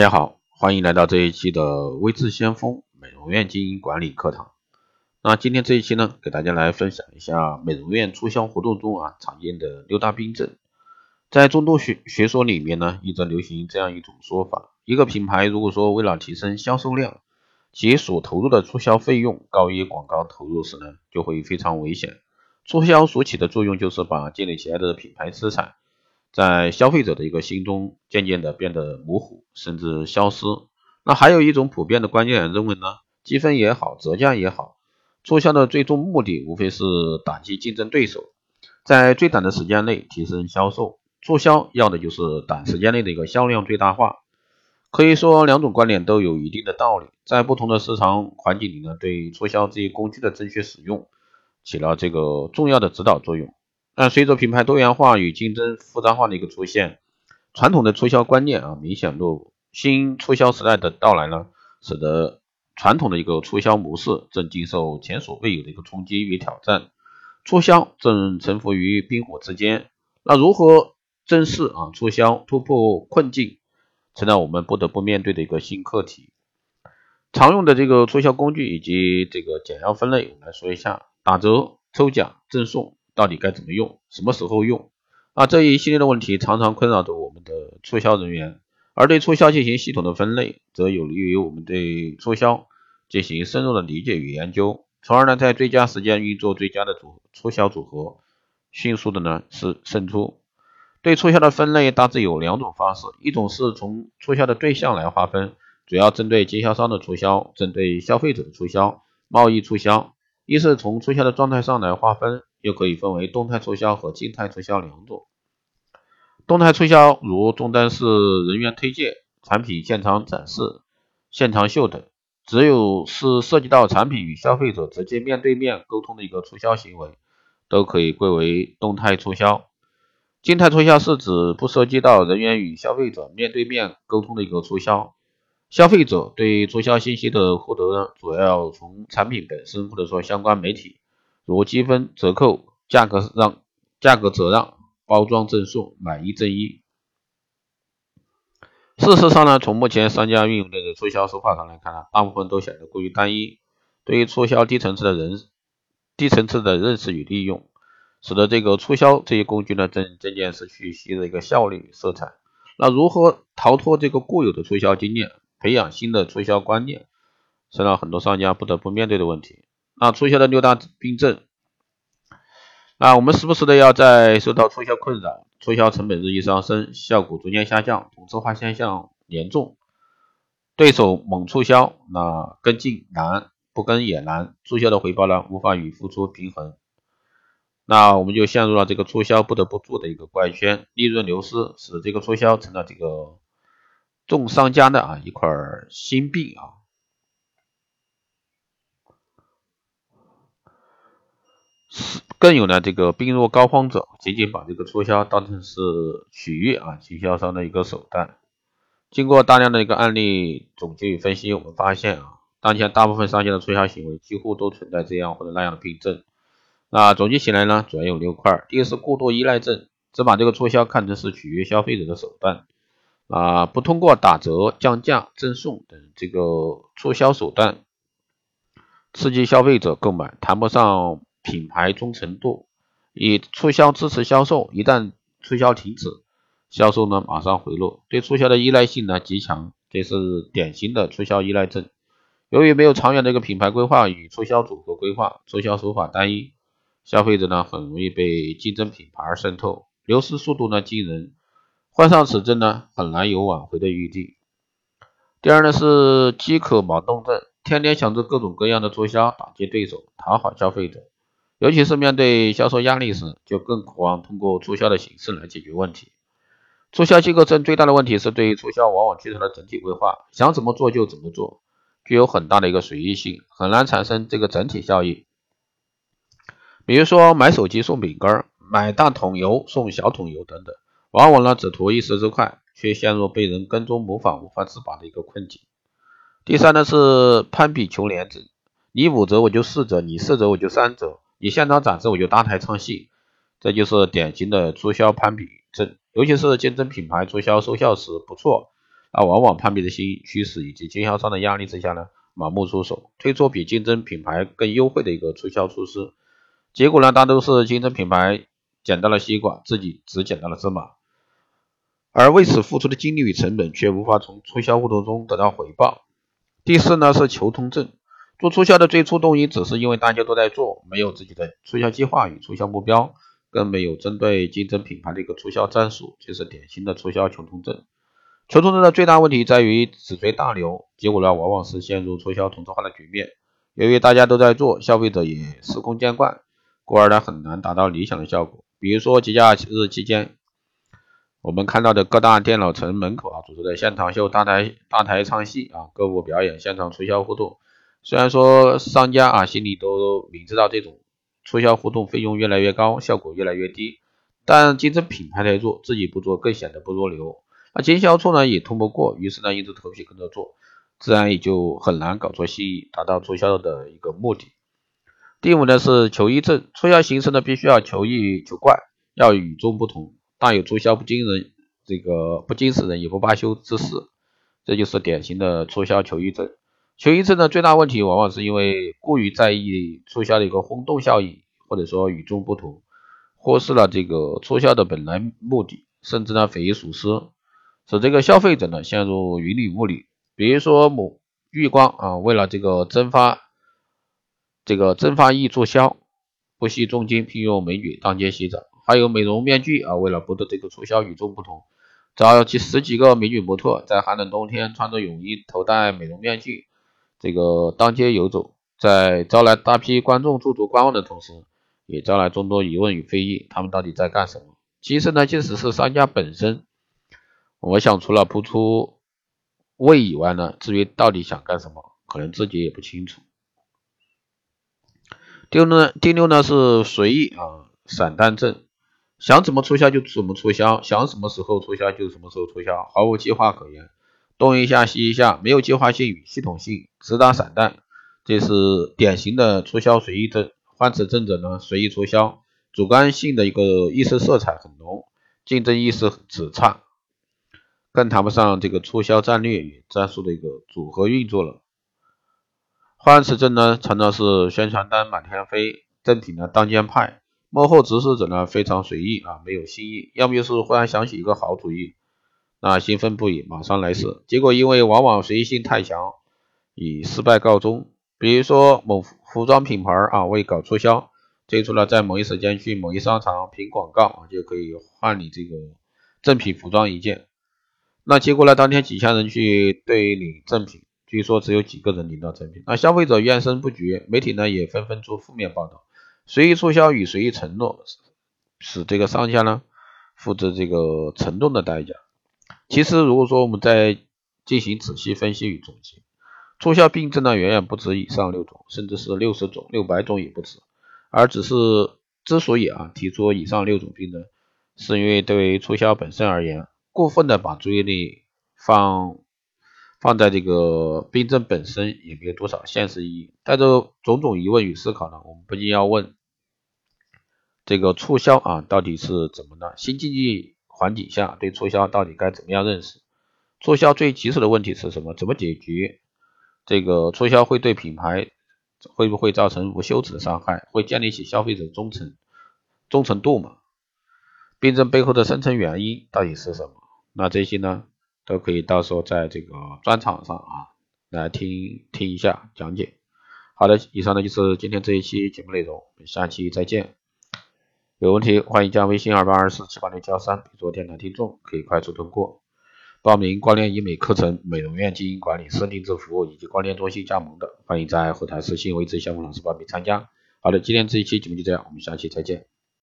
大家好，欢迎来到这一期的微智先锋美容院经营管理课堂。那今天这一期呢，给大家来分享一下美容院促销活动中啊常见的六大病症。在众多学学说里面呢，一直流行这样一种说法：一个品牌如果说为了提升销售量，其所投入的促销费用高于广告投入时呢，就会非常危险。促销所起的作用就是把建立起来的品牌资产。在消费者的一个心中渐渐的变得模糊，甚至消失。那还有一种普遍的观念认为呢，积分也好，折价也好，促销的最终目的无非是打击竞争对手，在最短的时间内提升销售。促销要的就是短时间内的一个销量最大化。可以说两种观点都有一定的道理，在不同的市场环境里呢，对促销这些工具的正确使用起了这个重要的指导作用。但随着品牌多元化与竞争复杂化的一个出现，传统的促销观念啊明显落伍。新促销时代的到来呢，使得传统的一个促销模式正经受前所未有的一个冲击与挑战，促销正沉浮于冰火之间。那如何正视啊促销突破困境，成了我们不得不面对的一个新课题。常用的这个促销工具以及这个简要分类，我们来说一下：打折、抽奖、赠送。到底该怎么用？什么时候用？啊，这一系列的问题常常困扰着我们的促销人员，而对促销进行系统的分类，则有利于我们对促销进行深入的理解与研究，从而呢，在最佳时间运作最佳的组促销组合，迅速的呢是胜出。对促销的分类大致有两种方式，一种是从促销的对象来划分，主要针对经销商的促销，针对消费者的促销，贸易促销；一是从促销的状态上来划分。又可以分为动态促销和静态促销两种。动态促销如终端式人员推荐、产品现场展示、现场秀等，只有是涉及到产品与消费者直接面对面沟通的一个促销行为，都可以归为动态促销。静态促销是指不涉及到人员与消费者面对面沟通的一个促销，消费者对促销信息的获得，主要从产品本身或者说相关媒体。如积分、折扣、价格让、价格折让、包装赠送、买一赠一。事实上呢，从目前商家运用的促销手法上来看呢，大部分都显得过于单一。对于促销低层次的人、低层次的认识与利用，使得这个促销这些工具呢，正渐渐失去新的一个效率与色彩。那如何逃脱这个固有的促销经验，培养新的促销观念，是让很多商家不得不面对的问题。啊促销的六大病症，那我们时不时的要在受到促销困扰，促销成本日益上升，效果逐渐下降，同质化现象严重，对手猛促销，那跟进难，不跟也难，促销的回报呢无法与付出平衡，那我们就陷入了这个促销不得不做的一个怪圈，利润流失，使这个促销成了这个众商家的啊一块心病啊。更有呢，这个病弱膏肓者，仅仅把这个促销当成是取悦啊经销商的一个手段。经过大量的一个案例总结与分析，我们发现啊，当前大部分商家的促销行为几乎都存在这样或者那样的病症。那总结起来呢，主要有六块：第一是过度依赖症，只把这个促销看成是取悦消费者的手段啊，不通过打折、降价、赠送等这个促销手段刺激消费者购买，谈不上。品牌忠诚度，以促销支持销售，一旦促销停止，销售呢马上回落。对促销的依赖性呢极强，这是典型的促销依赖症。由于没有长远的一个品牌规划与促销组合规划，促销手法单一，消费者呢很容易被竞争品牌而渗透，流失速度呢惊人。患上此症呢很难有挽回的余地。第二呢是饥渴盲动症，天天想着各种各样的促销，打击对手，讨好消费者。尤其是面对销售压力时，就更渴望通过促销的形式来解决问题。促销机构正最大的问题是对于促销往往缺少了整体规划，想怎么做就怎么做，具有很大的一个随意性，很难产生这个整体效益。比如说买手机送饼干，买大桶油送小桶油等等，往往呢只图一时之快，却陷入被人跟踪模仿无法自拔的一个困境。第三呢是攀比求廉症，你五折我就四折，你四折我就三折。你现场展示，我就搭台唱戏，这就是典型的促销攀比症。尤其是竞争品牌促销收效时不错，那往往攀比的心趋势以及经销商的压力之下呢，盲目出手，推出比竞争品牌更优惠的一个促销措施，结果呢，大都是竞争品牌捡到了西瓜，自己只捡到了芝麻，而为此付出的精力与成本却无法从促销活动中得到回报。第四呢是求同症，做促销的最初动因只是因为大家都在做，没有自己的促销计划与促销目标，更没有针对竞争品牌的一个促销战术，就是典型的促销穷通症。穷通症的最大问题在于只随大流，结果呢，往往是陷入促销同质化的局面。由于大家都在做，消费者也司空见惯，故而呢，很难达到理想的效果。比如说节假日期间，我们看到的各大电脑城门口啊，组织的现场秀、大台大台唱戏啊、歌舞表演、现场促销互动，虽然说商家啊心里都明知道这种促销活动费用越来越高，效果越来越低，但竞争品牌在做，自己不做更显得不入流。那经销处呢也通不过，于是呢硬着头皮跟着做，自然也就很难搞出新意，达到促销的一个目的。第五呢是求异证，促销形式呢必须要求异求怪，要与众不同，大有促销不惊人，这个不惊死人也不罢休之势，这就是典型的促销求异证。求异症的最大问题往往是因为过于在意促销的一个轰动效应，或者说与众不同，忽视了这个促销的本来目的，甚至呢匪夷所思。使这个消费者呢陷入云里雾里。比如说某玉光啊，为了这个蒸发这个蒸发易促销，不惜重金聘用美女当街洗澡；还有美容面具啊，为了博得这个促销与众不同，找几十几个美女模特，在寒冷冬天穿着泳衣，头戴美容面具，这个当街游走，在招来大批观众驻足观望的同时，也招来众多疑问与非议：他们到底在干什么？其实呢，即使是商家本身。我想，除了不出位以外呢，至于到底想干什么，可能自己也不清楚。第六呢，第六呢是随意啊，散弹症，想怎么促销就怎么促销，想什么时候促销就什么时候促销，毫无计划可言，东一下西一下，没有计划性与系统性，直打散弹，这是典型的促销随意症。换此症者呢，随意促销，主观性的一个意识色彩很浓，竞争意识只差。更谈不上这个促销战略与战术的一个组合运作了。换此症呢，常常是宣传单满天飞，赠品呢当间派，幕后指使者呢非常随意啊，没有新意。要么就是忽然想起一个好主意，那兴奋不已，马上来试，结果因为往往随意性太强，以失败告终。比如说某服装品牌啊，为搞促销，推出了在某一时间去某一商场凭广告就可以换你这个正品服装一件。那结果呢？当天几千人去兑领赠品，据说只有几个人领到赠品。那消费者怨声不绝，媒体呢也纷纷做负面报道。随意促销与随意承诺，使这个商家呢付出这个沉重的代价。其实，如果说我们再进行仔细分析与总结，促销病症呢远远不止以上六种，甚至是六十种、六百种也不止。而只是之所以啊提出以上六种病症，是因为对于促销本身而言。过分的把注意力放放在这个病症本身，也没有多少现实意义。带着种种疑问与思考呢，我们不禁要问：这个促销啊，到底是怎么了？新经济环境下，对促销到底该怎么样认识？促销最棘手的问题是什么？怎么解决？这个促销会对品牌会不会造成无休止的伤害？会建立起消费者忠诚忠诚度吗？病症背后的深层原因到底是什么？那这些呢，都可以到时候在这个专场上啊来听听一下讲解。好的，以上呢就是今天这一期节目内容，我们下期再见。有问题欢迎加微信二八二四七八六七幺三，做电台听众可以快速通过报名光电医美课程、美容院经营管理、私定制服务以及光电中心加盟的，欢迎在后台私信为自相锋老师报名参加。好的，今天这一期节目就这样，我们下期再见。